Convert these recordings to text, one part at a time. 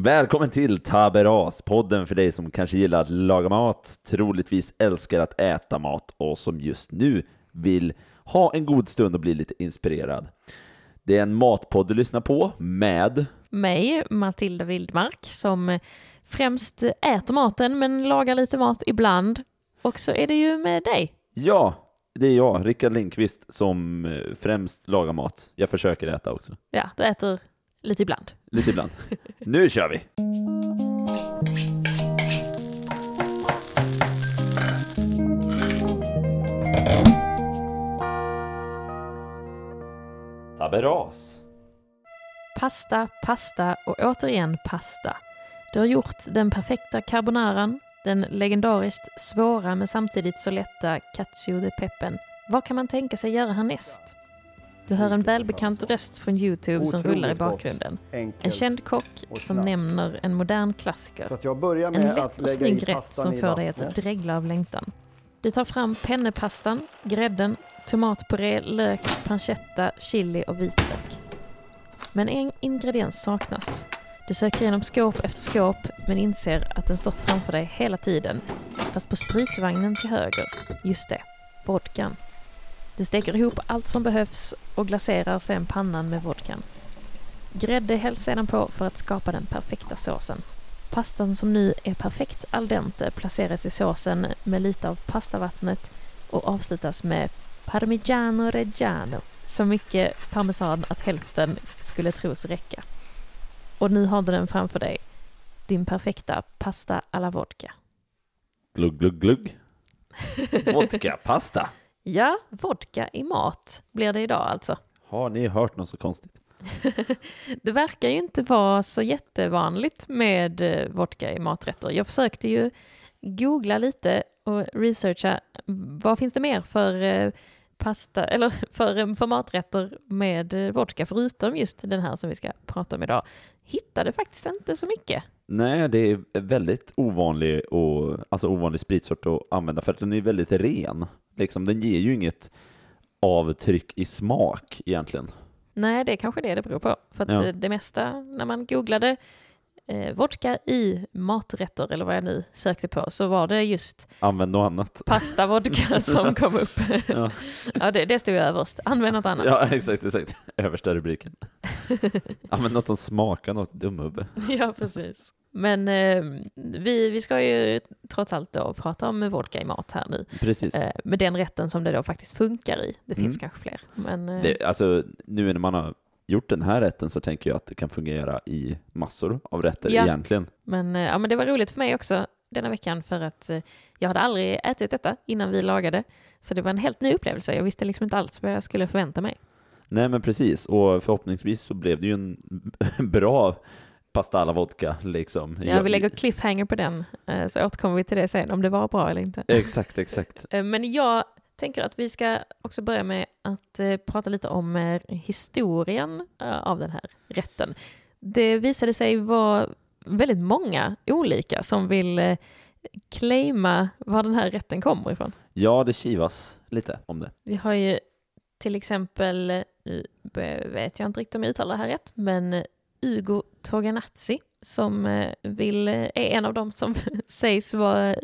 Välkommen till Taberas, podden för dig som kanske gillar att laga mat, troligtvis älskar att äta mat och som just nu vill ha en god stund och bli lite inspirerad. Det är en matpodd du lyssnar på med mig, Matilda Wildmark, som främst äter maten men lagar lite mat ibland. Och så är det ju med dig. Ja, det är jag, Rickard Lindqvist, som främst lagar mat. Jag försöker äta också. Ja, du äter lite ibland. Lite ibland. nu kör vi! Taberas. Pasta, pasta och återigen pasta. Du har gjort den perfekta carbonaran, den legendariskt svåra men samtidigt så lätta cacio de peppen. Vad kan man tänka sig göra härnäst? Du hör en välbekant röst från Youtube som rullar i bakgrunden. En känd kock som nämner en modern klassiker. en lätt och snygg rätt som får dig att dregla av längtan. Du tar fram pennepastan, grädden, tomatpuré, lök, pancetta, chili och vitlök. Men en ingrediens saknas. Du söker igenom skåp efter skåp men inser att den stått framför dig hela tiden. Fast på spritvagnen till höger. Just det, vodkan. Du steker ihop allt som behövs och glaserar sen pannan med vodkan. Grädde hälls sedan på för att skapa den perfekta såsen. Pastan som nu är perfekt al dente placeras i såsen med lite av pastavattnet och avslutas med Parmigiano Reggiano. Så mycket parmesan att hälften skulle tros räcka. Och nu har du den framför dig. Din perfekta pasta alla vodka. Glugg, glugg, glugg. Vodka, pasta. Ja, vodka i mat blir det idag alltså. Har ni hört något så konstigt? det verkar ju inte vara så jättevanligt med eh, vodka i maträtter. Jag försökte ju googla lite och researcha vad finns det mer för eh, pasta, eller för, eh, för maträtter med vodka förutom just den här som vi ska prata om idag. Hittade faktiskt inte så mycket. Nej, det är väldigt ovanlig, och, alltså ovanlig spritsort att använda för att den är väldigt ren. Liksom, den ger ju inget avtryck i smak egentligen. Nej, det är kanske det det beror på. För att ja. det mesta, när man googlade eh, vodka i maträtter, eller vad jag nu sökte på, så var det just Använd något annat. Pasta vodka som kom upp. ja, ja det, det stod ju överst. Använd något annat. Ja, exakt, exakt. Översta rubriken. Använd något som smakar något dumhubbe. ja, precis. Men eh, vi, vi ska ju trots allt då prata om vodka i mat här nu. Precis. Eh, med den rätten som det då faktiskt funkar i. Det finns mm. kanske fler. Men, eh... det, alltså, nu när man har gjort den här rätten så tänker jag att det kan fungera i massor av rätter ja. egentligen. Men, eh, ja, men det var roligt för mig också denna veckan för att eh, jag hade aldrig ätit detta innan vi lagade. Så det var en helt ny upplevelse. Jag visste liksom inte alls vad jag skulle förvänta mig. Nej men precis, och förhoppningsvis så blev det ju en bra pasta alla vodka liksom. Ja, vi lägger cliffhanger på den, eh, så återkommer vi till det sen, om det var bra eller inte. Exakt, exakt. Men jag tänker att vi ska också börja med att eh, prata lite om eh, historien eh, av den här rätten. Det visade sig vara väldigt många olika som vill claima var den här rätten kommer ifrån. Ja, det kivas lite om det. Vi har ju till exempel, nu vet jag inte riktigt om jag uttalar det här rätt, men Ugo Toganazzi som vill, är en av dem som sägs vara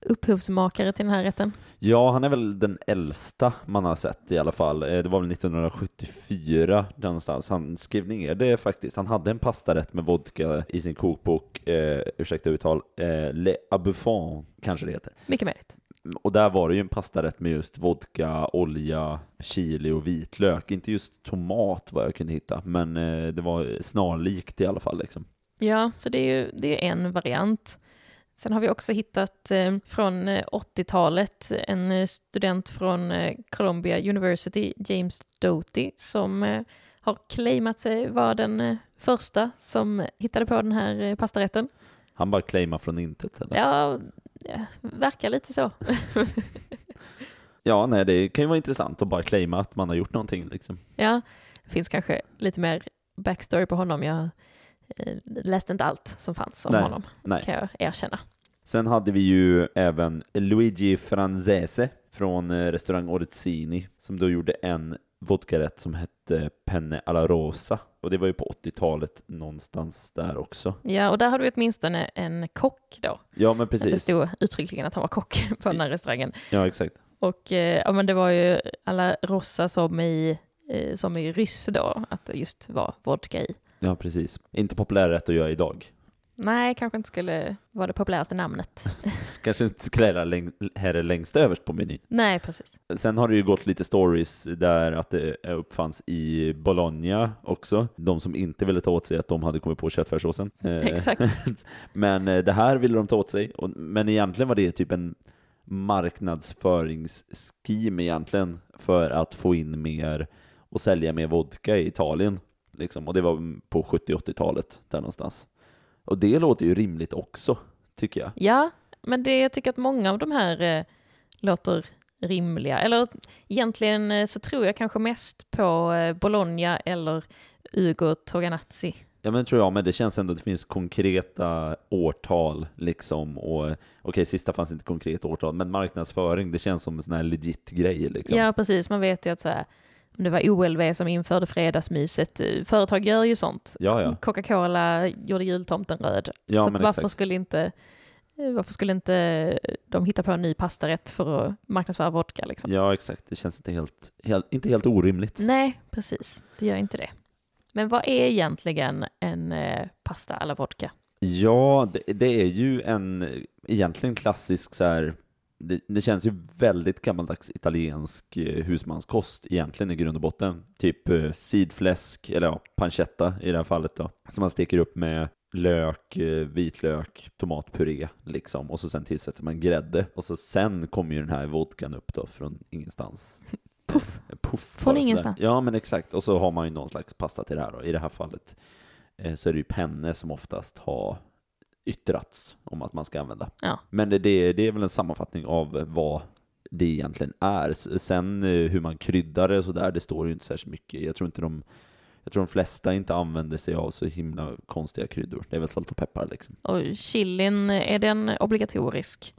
upphovsmakare till den här rätten? Ja, han är väl den äldsta man har sett i alla fall. Eh, det var väl 1974 någonstans. Han skrev ner det faktiskt. Han hade en pastarätt med vodka i sin kokbok, eh, ursäkta uttal, eh, Le Abuffon kanske det heter. Mycket möjligt. Och där var det ju en pastarätt med just vodka, olja, chili och vitlök. Inte just tomat vad jag kunde hitta, men eh, det var snarlikt i alla fall. Liksom. Ja, så det är ju det är en variant. Sen har vi också hittat eh, från 80-talet eh, en student från Columbia University, James Doty, som har claimat sig vara den första som hittade på den här pastarätten. Han bara claimar från intet? Eller? Ja, verkar lite så. ja, nej, det kan ju vara intressant att bara claima att man har gjort någonting. Liksom. Ja, det finns kanske lite mer backstory på honom. Jag Eh, läste inte allt som fanns om nej, honom, nej. kan jag erkänna. Sen hade vi ju även Luigi Franzese från eh, restaurang Orezzini som då gjorde en vodkarätt som hette Penne alla Rosa. Och det var ju på 80-talet någonstans där också. Ja, och där har du åtminstone en kock då. Ja, men Det precis. stod uttryckligen att han var kock på den här restaurangen. Ja, exakt. Och eh, ja, men det var ju alla rossa som i, eh, som i ryss då, att det just var vodka i. Ja, precis. Inte populär rätt att göra idag. Nej, kanske inte skulle vara det populäraste namnet. Kanske inte skrälla läng- här är längst överst på menyn. Nej, precis. Sen har det ju gått lite stories där att det uppfanns i Bologna också. De som inte ville ta åt sig att de hade kommit på köttfärssåsen. Eh, Exakt. Men eh, det här ville de ta åt sig. Men egentligen var det typ en marknadsföringsskim egentligen för att få in mer och sälja mer vodka i Italien. Liksom. Och det var på 70-80-talet där någonstans. Och det låter ju rimligt också, tycker jag. Ja, men det, jag tycker att många av de här eh, låter rimliga. Eller egentligen eh, så tror jag kanske mest på eh, Bologna eller Ugo Toganazzi. Ja men tror jag, men det känns ändå att det finns konkreta årtal liksom och okej, sista fanns inte konkreta årtal, men marknadsföring, det känns som en sån här legit grej liksom. Ja, precis. Man vet ju att så här, det var OLV som införde fredagsmyset. eh, Företag gör ju sånt. Ja, ja. Coca-Cola gjorde jultomten röd. Ja, så varför exakt. skulle inte eh, varför skulle inte de hitta på en ny pastarätt för att marknadsföra vodka liksom? Ja, exakt. Det känns inte helt, helt, inte helt orimligt. Nej, precis. Det gör inte det. Men vad är egentligen en eh, pasta alla vodka? Ja, det, det är ju en egentligen klassisk så här, det, det känns ju väldigt gammaldags italiensk eh, husmanskost egentligen i grund och botten. Typ eh, sidfläsk, eller ja, pancetta i det här fallet då, som man steker upp med lök, eh, vitlök, tomatpuré liksom och så sen tillsätter man grädde och så sen kommer ju den här vodkan upp då från ingenstans. Puff. Puff Från ingenstans. Ja men exakt, och så har man ju någon slags pasta till det här då. I det här fallet så är det ju penne som oftast har yttrats om att man ska använda. Ja. Men det, det, det är väl en sammanfattning av vad det egentligen är. Sen eh, hur man kryddar det och sådär, det står ju inte särskilt mycket. Jag tror inte de jag tror de flesta inte använder sig av så himla konstiga kryddor. Det är väl salt och peppar liksom. Och chilin, är den obligatorisk?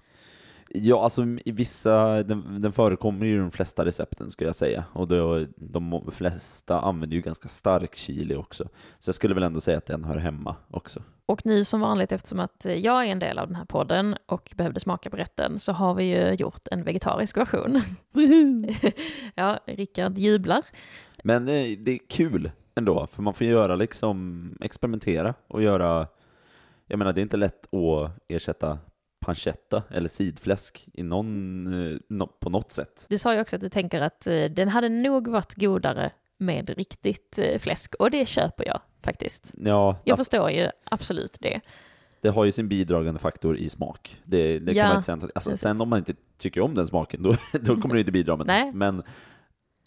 Ja, alltså i vissa, den, den förekommer ju i de flesta recepten skulle jag säga. Och då, de flesta använder ju ganska stark chili också. Så jag skulle väl ändå säga att den hör hemma också. Och nu som vanligt, eftersom att jag är en del av den här podden och behövde smaka på rätten, så har vi ju gjort en vegetarisk version. ja, Rickard jublar. Men eh, det är kul ändå, för man får göra liksom, experimentera och göra, jag menar det är inte lätt att ersätta pancetta eller sidfläsk i någon, eh, på något sätt. Du sa ju också att du tänker att eh, den hade nog varit godare med riktigt eh, fläsk, och det köper jag faktiskt. Ja, Jag alltså, förstår ju absolut det. det har ju sin bidragande faktor i smak. Det, det Ja, kan man inte säga. Alltså, sen om man inte tycker om den smaken, då, då kommer det inte bidra med det. Men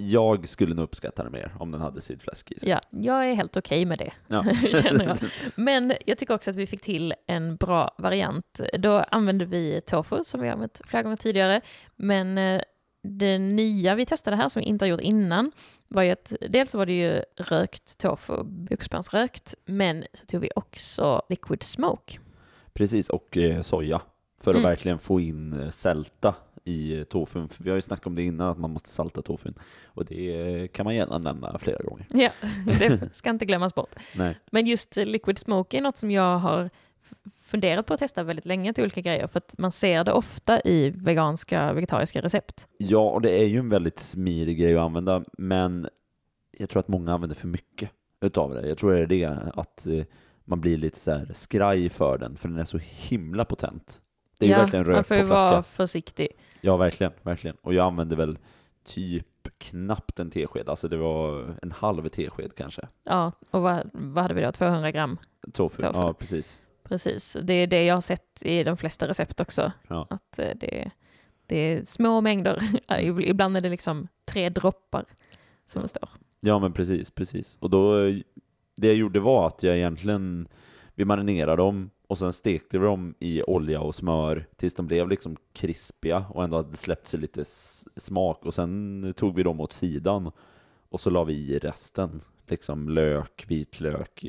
jag skulle nog uppskatta det mer om den hade sidfläsk i sig. Ja, jag är helt okej med det. Ja. känner jag. Men jag tycker också att vi fick till en bra variant. Då använde vi tofu som vi har använt flera gånger tidigare. Men eh, det nya vi testade här som vi inte har gjort innan var ju att dels var det ju rökt tofu, buxbönsrökt, men så tog vi också liquid smoke. Precis, och eh, soja. För att Mm. verkligen få in eh, sälta i tofun. För vi har ju snackat om det innan, att man måste salta tofun. Och det kan man gärna nämna flera gånger. Ja, det ska inte glömmas bort. Nej. Men just liquid smoke är något som jag har funderat på att testa väldigt länge till olika grejer, för att man ser det ofta i veganska, vegetariska recept. Ja, och det är ju en väldigt smidig grej att använda, men jag tror att många använder för mycket utav det. Jag tror det är det, att eh, man blir lite så här skraj för den, för den är så himla potent. Det är ju verkligen man rök får på ju flaska. vara försiktig. Ja, verkligen, verkligen. Och jag använde väl typ knappt en tesked, alltså det var en halv tesked kanske. Ja, och vad, vad hade vi då? 200 gram? Tofu, Tofu. ja precis. Precis, det är det jag har sett i de flesta recept också. Ja. Att eh, det, det är små mängder. Ibland är det liksom tre droppar som det står. Ja men precis, precis. Och då, det jag gjorde var att jag egentligen, vi marinerade dem och sen stekte vi dem i olja och smör tills de blev liksom krispiga och ändå hade släppt sig lite smak och sen tog vi dem åt sidan och så la vi i resten, liksom lök, vitlök,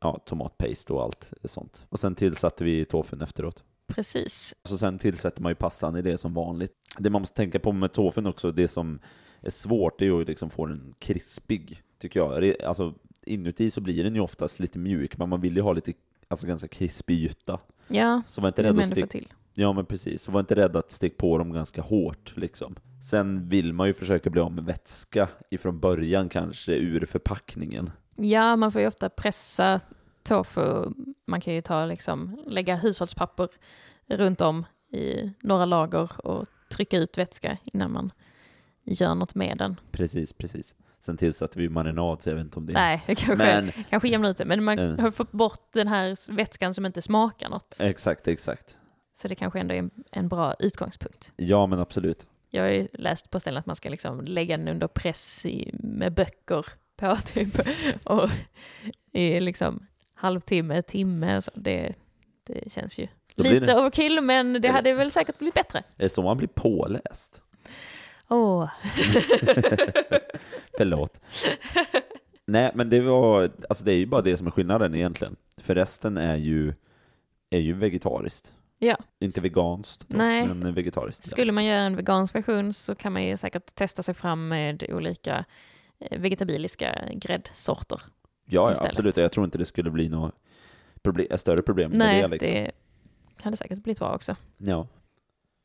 ja, tomatpaste och allt sånt. Och sen tillsatte vi tofun efteråt. Precis. Så sen tillsätter man ju pastan i det som vanligt. Det man måste tänka på med tofun också, det som är svårt, det är ju att liksom få den krispig, tycker jag. Alltså, inuti så blir den ju oftast lite mjuk, men man vill ju ha lite, alltså ganska krispig yta. Ja, Så var inte rädd att sticka till. Ja men precis, så var inte rädd att sticka på dem ganska hårt liksom. Sen vill man ju försöka bli av med vätska ifrån början kanske ur förpackningen. Ja, man får ju ofta pressa tofu. Man kan ju ta liksom, lägga hushållspapper runt om i några lager och trycka ut vätska innan man gör något med den. Precis, precis. Sen tillsatte vi marinad så jag vet inte om det Nej, kanske, Men kanske jämnar ut det. Men man Mm. har fått bort den här vätskan som inte smakar något. exakt, exakt. Så det kanske ändå är en, en bra utgångspunkt. Ja men absolut. Jag har ju läst på ställen att man ska liksom lägga den under press i, med böcker på typ. Och i liksom halvtimme, timme. Så det, det känns ju lite det- overkill, men det hade väl säkert blivit bättre. Är det så man blir påläst? Åh, Förlåt. Nej men det var, alltså det är ju bara det som är skillnaden egentligen. För resten är ju, är ju vegetariskt. Ja. Inte veganskt då, Nej. men vegetariskt. Skulle man göra en vegansk version så kan man ju säkert testa sig fram med olika eh, vegetabiliska gräddsorter. Ja, ja absolut. Jag tror inte det skulle bli något problem, större problem med Nej, det liksom. det hade säkert blivit bra också. Ja.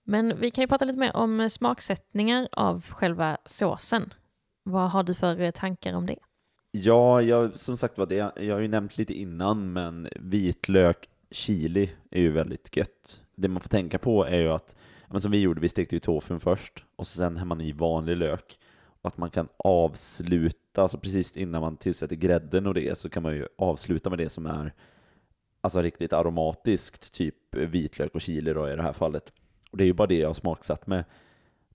Men vi kan ju prata lite mer om smaksättningar av själva såsen. Vad har du för eh, tankar om det? Ja, jag, som sagt var, det, jag har ju nämnt lite innan, men vitlök, chili är ju väldigt gött. Det man får tänka på är ju att, men som vi gjorde, vi stekte ju tofun först, och sen har man i vanlig lök. Och att man kan avsluta, alltså precis innan man tillsätter grädden och det, så kan man ju avsluta med det som är alltså riktigt aromatiskt, typ vitlök och chili då i det här fallet. Och det är ju bara det jag har smaksatt med.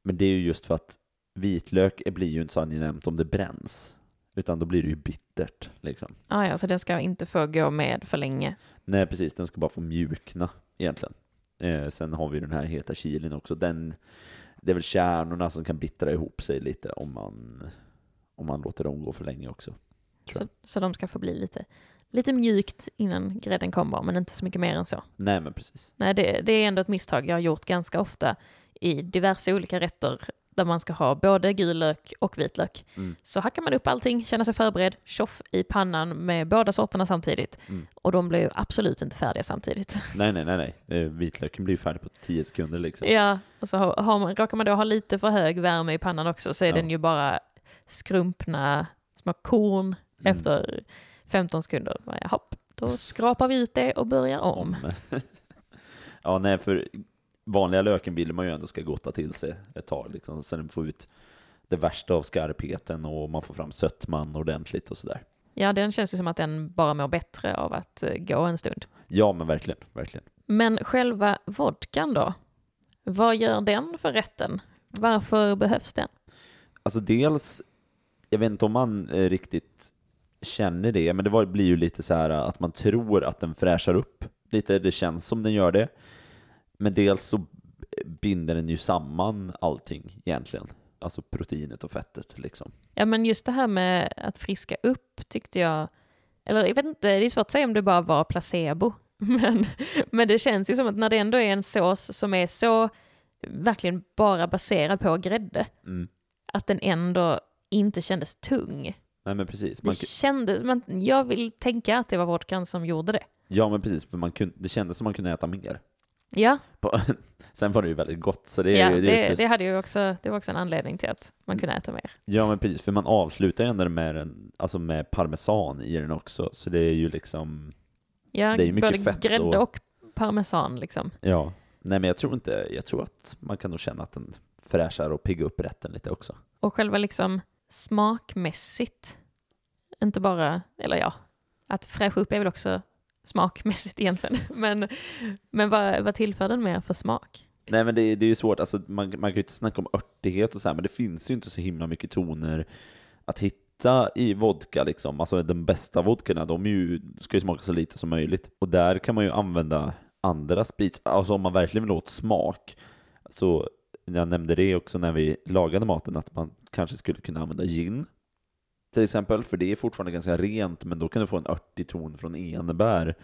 Men det är ju just för att vitlök blir ju inte så angenämt om det bränns. Utan då blir det ju bittert liksom. Ah, ja, så den ska inte få gå med för länge. Nej precis, den ska bara få mjukna egentligen. Eh, sen har vi den här heta chilin också. Den, det är väl kärnorna som kan bittra ihop sig lite om man, om man låter dem gå för länge också. Så, så de ska få bli lite, lite mjukt innan grädden kommer, men inte så mycket mer än så. Nej men precis. Nej, det, det är ändå ett misstag jag har gjort ganska ofta i diverse olika rätter där man ska ha både gul lök och vitlök. Mm. Så hackar man upp allting, känner sig förberedd, tjoff i pannan med båda sorterna samtidigt. Mm. Och de blir ju absolut inte färdiga samtidigt. Nej nej nej nej. Vitlöken blir färdig på 10 sekunder liksom. Ja, och så har man, råkar man då ha lite för hög värme i pannan också så är Ja. den ju bara skrumpna små korn Mm. efter 15 sekunder. Hopp, då skrapar vi ut det och börjar om. ja nej för vanliga löken vill man ju ändå ska gotta till sig ett tag liksom. Sen får ut det värsta av skarpheten och man får fram sötman ordentligt och sådär. Ja, den känns ju som att den bara mår bättre av att eh, gå en stund. Ja men verkligen, verkligen. Men själva vodkan då? Vad gör den för rätten? Varför behövs den? Alltså dels, jag vet inte om man eh, riktigt känner det, men det var, blir ju lite så här att man tror att den fräschar upp lite, det känns som den gör det. Men dels så binder den ju samman allting egentligen. Alltså proteinet och fettet liksom. Ja, men just det här med att friska upp tyckte jag, eller jag vet inte, det är svårt att säga om det bara var placebo, men, men det känns ju som att när det ändå är en sås som är så verkligen bara baserad på grädde, Mm. att den ändå inte kändes tung. Nej men precis. Det Man, ku- kändes, man, jag vill tänka att det var vodkan som gjorde det. ja men precis, för man kunde, det kändes som man kunde äta mer. Ja, På, sen var det ju väldigt gott, så det ja det, är ju plus. det, hade ju också, det var också en anledning till att man kunde äta mer. Ja men precis, för man avslutar ju ändå med, en, alltså med parmesan i den också, så det är ju liksom Ja, Det är ju mycket både fett grädde och- och parmesan liksom. Ja, nej men jag tror inte, jag tror att man kan nog känna att den fräschar och piggar upp rätten lite också. Och själva liksom smakmässigt, inte bara, eller ja, att fräscha upp är väl också smakmässigt egentligen. Men, men vad, vad tillför den mer för smak? Nej men det, det är ju svårt, alltså man, man kan ju inte snacka om örtighet och så här, men det finns ju inte så himla mycket toner att hitta i vodka liksom. Alltså de bästa vodkorna, de ju, ska ju smaka så lite som möjligt. Och där kan man ju använda andra sprits, alltså om man verkligen vill åt smak. Så jag nämnde det också när vi lagade maten, att man kanske skulle kunna använda gin till exempel, för det är fortfarande ganska rent, men då kan du få en örtig ton från enbär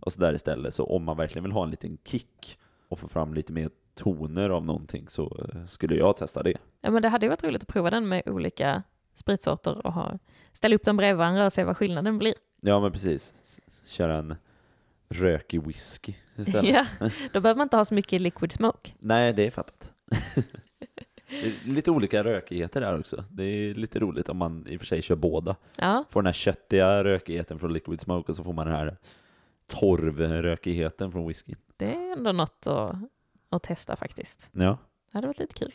och sådär istället. Så om man verkligen vill ha en liten kick och få fram lite mer toner av någonting så eh, skulle jag testa det. Ja, men det hade ju varit roligt att prova den med olika spritsorter och ha, ställa upp dem bredvid varandra och se vad skillnaden blir. Ja men precis, köra en rökig whisky istället. Ja, då behöver man inte ha så mycket liquid smoke. Nej, det är fattat. Lite olika rökigheter där också. Det är lite roligt om man i och för sig kör båda. Ja, Får den här köttiga rökigheten från liquid smoke och så får man den här torvrökigheten från whisky. det är ändå något att, att testa faktiskt. Ja. Det hade varit lite kul.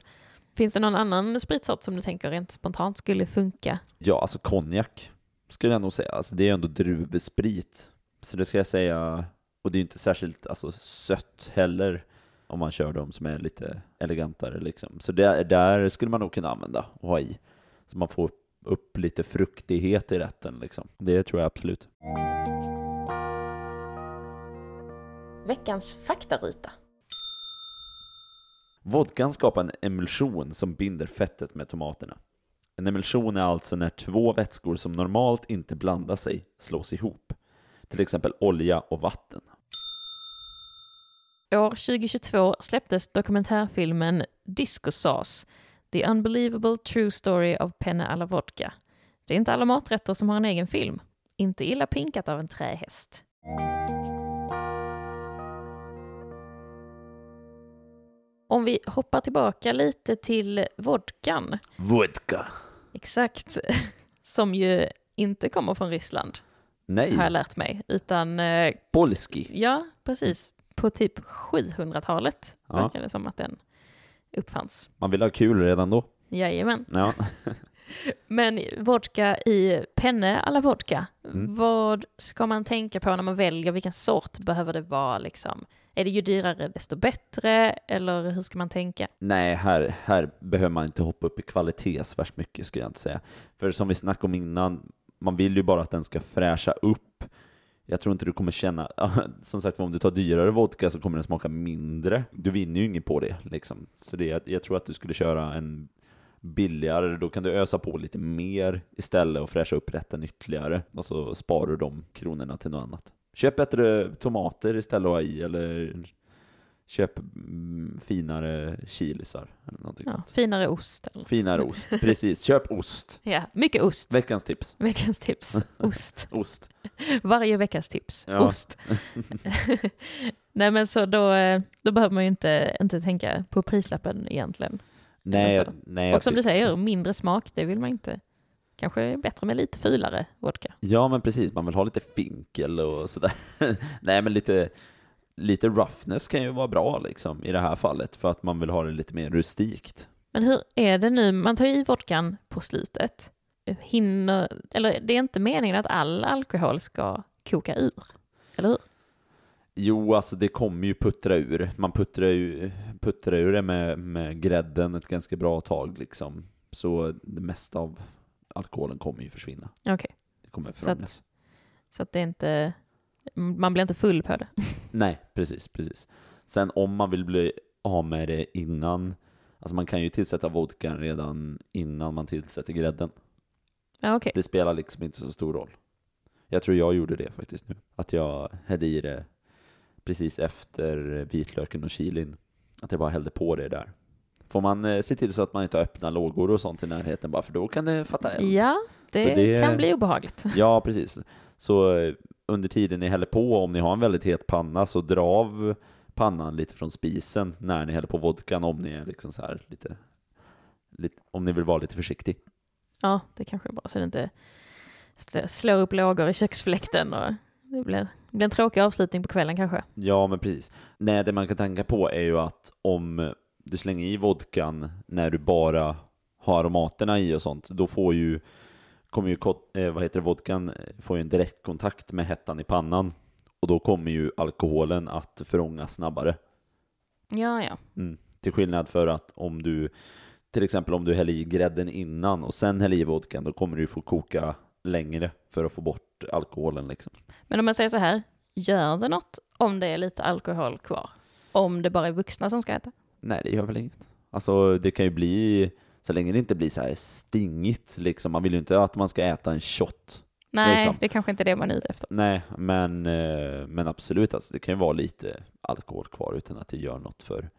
Finns det någon annan spritsort som du tänker rent spontant skulle funka? Ja, alltså konjak skulle jag nog säga. Alltså, det är ändå druvsprit. Så det ska jag säga. Och det är inte särskilt alltså, sött heller om man kör dem som är lite elegantare. Liksom. Så det, där skulle man nog kunna använda och ha i. Så man får upp lite fruktighet i rätten. Liksom. Det tror jag absolut. Veckans faktaruta. Vodkan skapar en emulsion som binder fettet med tomaterna. En emulsion är alltså när två vätskor som normalt inte blandar sig slås ihop. Till exempel olja och vatten. År 2022 släpptes dokumentärfilmen Disco Sauce, The Unbelievable True Story of Penne alla Vodka. Det är inte alla maträtter som har en egen film. Inte illa pinkat av en trähäst. Om vi hoppar tillbaka lite till vodkan, Vodka! exakt, som ju inte kommer från Ryssland, Nej, har jag lärt mig, utan eh, polski. Ja, precis. På typ 700-talet Ja. verkar det som att den uppfanns. Man vill ha kul redan då. Jajamän. Ja. Men vodka i penne alla vodka, Mm. vad ska man tänka på när man väljer? Vilken sort behöver det vara liksom? Är det ju dyrare desto bättre, eller hur ska man tänka? Nej, här, här behöver man inte hoppa upp i kvalitet så värst mycket skulle jag inte säga. För som vi snackade om innan, man vill ju bara att den ska fräscha upp. Jag tror inte du kommer känna, som sagt om du tar dyrare vodka så kommer den smaka mindre. Du vinner ju inget på det liksom. Så det, jag tror att du skulle köra en billigare, då kan du ösa på lite mer istället och fräscha upp rätten ytterligare. Och så sparar du de kronorna till något annat. Köp bättre tomater istället att ha i, eller köp mm, finare chilisar. Eller någonting Ja, sånt. finare ost. Eller. Finare ost, precis. Köp ost. Ja, mycket ost. Veckans tips. Veckans tips. Ost. Ost. Varje veckas tips. Ja. Ost. Nej men så då, då behöver man ju inte, inte tänka på prislappen egentligen. Nej, Alltså, nej. Och som du säger, mindre smak, det vill man inte. Kanske är bättre med lite fulare vodka. Ja, men precis. Man vill ha lite finkel och sådär. nej, men lite, lite roughness kan ju vara bra liksom i det här fallet för att man vill ha det lite mer rustikt. Men hur är det nu? Man tar ju i vodkan på slutet. Hinner, eller det är inte meningen att all alkohol ska koka ur, eller hur? Jo, alltså det kommer ju puttra ur. Man puttrar ju, puttrar ur det med, med grädden ett ganska bra tag liksom. Så det mesta av alkoholen kommer ju försvinna. Okej, Det kommer Så att- förändras. så att det är inte, man blir inte full på det. Nej, precis, precis. Sen om man vill bli av med det innan, alltså man kan ju tillsätta vodkan redan innan man tillsätter grädden. Ja, okej. Det spelar liksom inte så stor roll. Jag tror jag gjorde det faktiskt nu. Att jag hällde i det precis efter vitlöken och chilin. Att jag bara hällde på det där. Får man eh, se till så att man inte öppnar lågor och sånt i närheten bara för då kan det fatta eld. Ja, det, det- kan bli obehagligt. Ja, precis. Så eh, under tiden ni häller på, om ni har en väldigt het panna, så dra av pannan lite från spisen när ni häller på vodkan, om ni är liksom så här lite, lite om ni vill vara lite försiktig. Ja, det kanske är bra så det inte slå- slår upp lågor i köksfläkten och det blir, det blir en tråkig avslutning på kvällen kanske. Ja, men precis. Nej, det man kan tänka på är ju att om du slänger i vodkan när du bara har aromaterna i och sånt, då får ju, kommer ju, eh, vad heter det, vodkan eh, får ju en direktkontakt med hettan i pannan och då kommer ju alkoholen att förångas snabbare. Ja, ja. Mm. Till skillnad för att om du, till exempel om du häller i grädden innan och sen häller i vodkan, då kommer du få koka längre för att få bort alkoholen liksom. Men om jag säger så här, gör det något om det är lite alkohol kvar? Om det bara är vuxna som ska äta? Nej, det gör väl inget. Alltså det kan ju bli, så länge det inte blir så här stingigt liksom. Man vill ju inte att man ska äta en shot. Nej, Liksom. det kanske inte är det man är ute efter. Nej, men, eh, men absolut alltså. Det kan ju vara lite alkohol kvar utan att det gör något för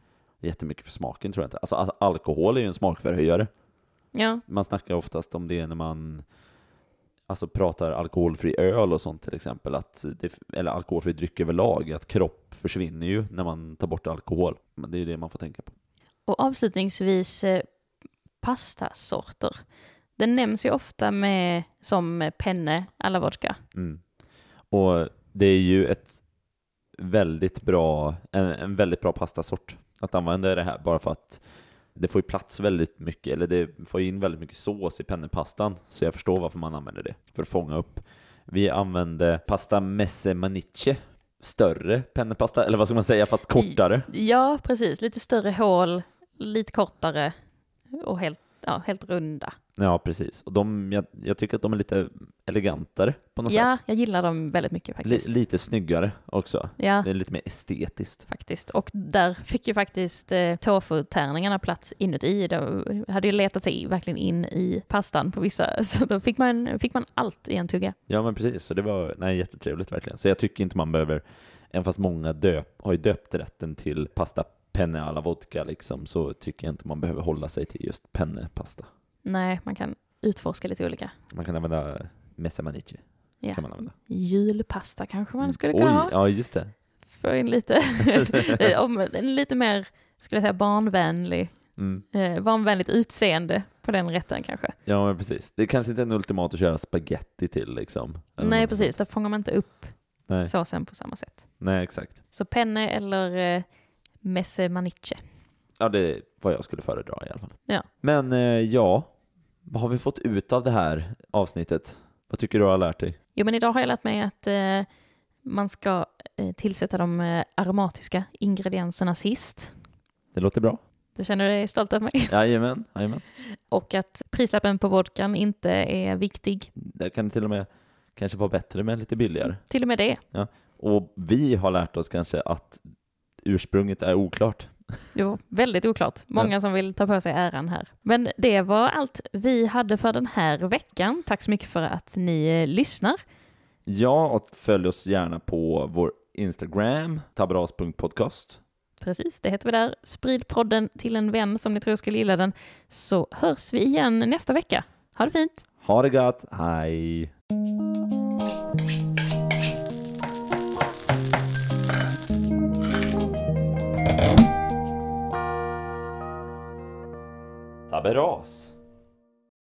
jättemycket för smaken tror jag inte. Alltså al- alkohol är ju en smakförhöjare. Ja, Man snackar oftast om det när man alltså pratar alkoholfri öl och sånt till exempel, att det, eller alkoholfri dryck överlag, att kropp försvinner ju när man tar bort alkohol. Men det är ju det man får tänka på. och avslutningsvis eh, pastasorter. Den nämns ju ofta med som penne alla vodka. Mm. Och det är ju ett väldigt bra, en, en väldigt bra pastasort att använda det här, bara för att det får ju plats väldigt mycket, eller det får in väldigt mycket sås i pennepastan, så jag förstår varför man använder det, för att fånga upp. Vi använde pasta messe maniche, större pennepasta, eller vad ska man säga, fast kortare. Ja, precis. Lite större hål, lite kortare och helt, ja, helt runda. Ja, precis. Och de, jag, jag tycker att de är lite elegantare på något Ja, sätt. jag gillar dem väldigt mycket faktiskt. lite snyggare också. ja, Det är lite mer estetiskt. faktiskt. Och där fick ju faktiskt eh, tofu-tärningarna plats inuti. De hade ju letat sig verkligen in i pastan på vissa, så då fick man, fick man allt i en tugga. Ja men precis, så det var nej, jättetrevligt verkligen. Så jag tycker inte man behöver, även fast många döp, har ju döpt rätten till pasta penne alla vodka liksom, så tycker jag inte man behöver hålla sig till just pennepasta. Nej, man kan utforska lite olika. Man kan använda messa maniche. Ja. Kan man använda. Julpasta kanske man skulle Oj, kunna ha. ja just det. Få in lite, en lite mer, skulle jag säga, barnvänlig, Mm. eh, barnvänligt utseende på den rätten kanske. Ja men precis. Det är kanske inte är en ultimat att köra spaghetti till liksom. Nej, precis. Där fångar man inte upp Nej, såsen på samma sätt. nej exakt. Så penne eller eh, messe maniche. Ja det är vad jag skulle föredra i alla fall. Ja. Men eh, ja, vad har vi fått ut av det här avsnittet? Vad tycker du har lärt dig? Jo, men idag har jag lärt mig att eh, man ska eh, tillsätta de eh, aromatiska ingredienserna sist. Det låter bra. Du känner dig stolt över mig? Jajamän, jajamän. Och att prislappen på vodkan inte är viktig. Det kan till och med kanske vara bättre med lite billigare. Till och med det. Och vi har lärt oss kanske att ursprunget är oklart. Jo, väldigt oklart. Många som vill ta på sig äran här. Men det var allt vi hade för den här veckan. Tack så mycket för att ni eh, lyssnar. Ja, och följ oss gärna på vår Instagram, tabras.podcast. Precis, det heter vi där. Sprid podden till en vän som ni tror skulle gilla den. Så hörs vi igen nästa vecka. Ha det fint! Ha det gott, hej! Taberas.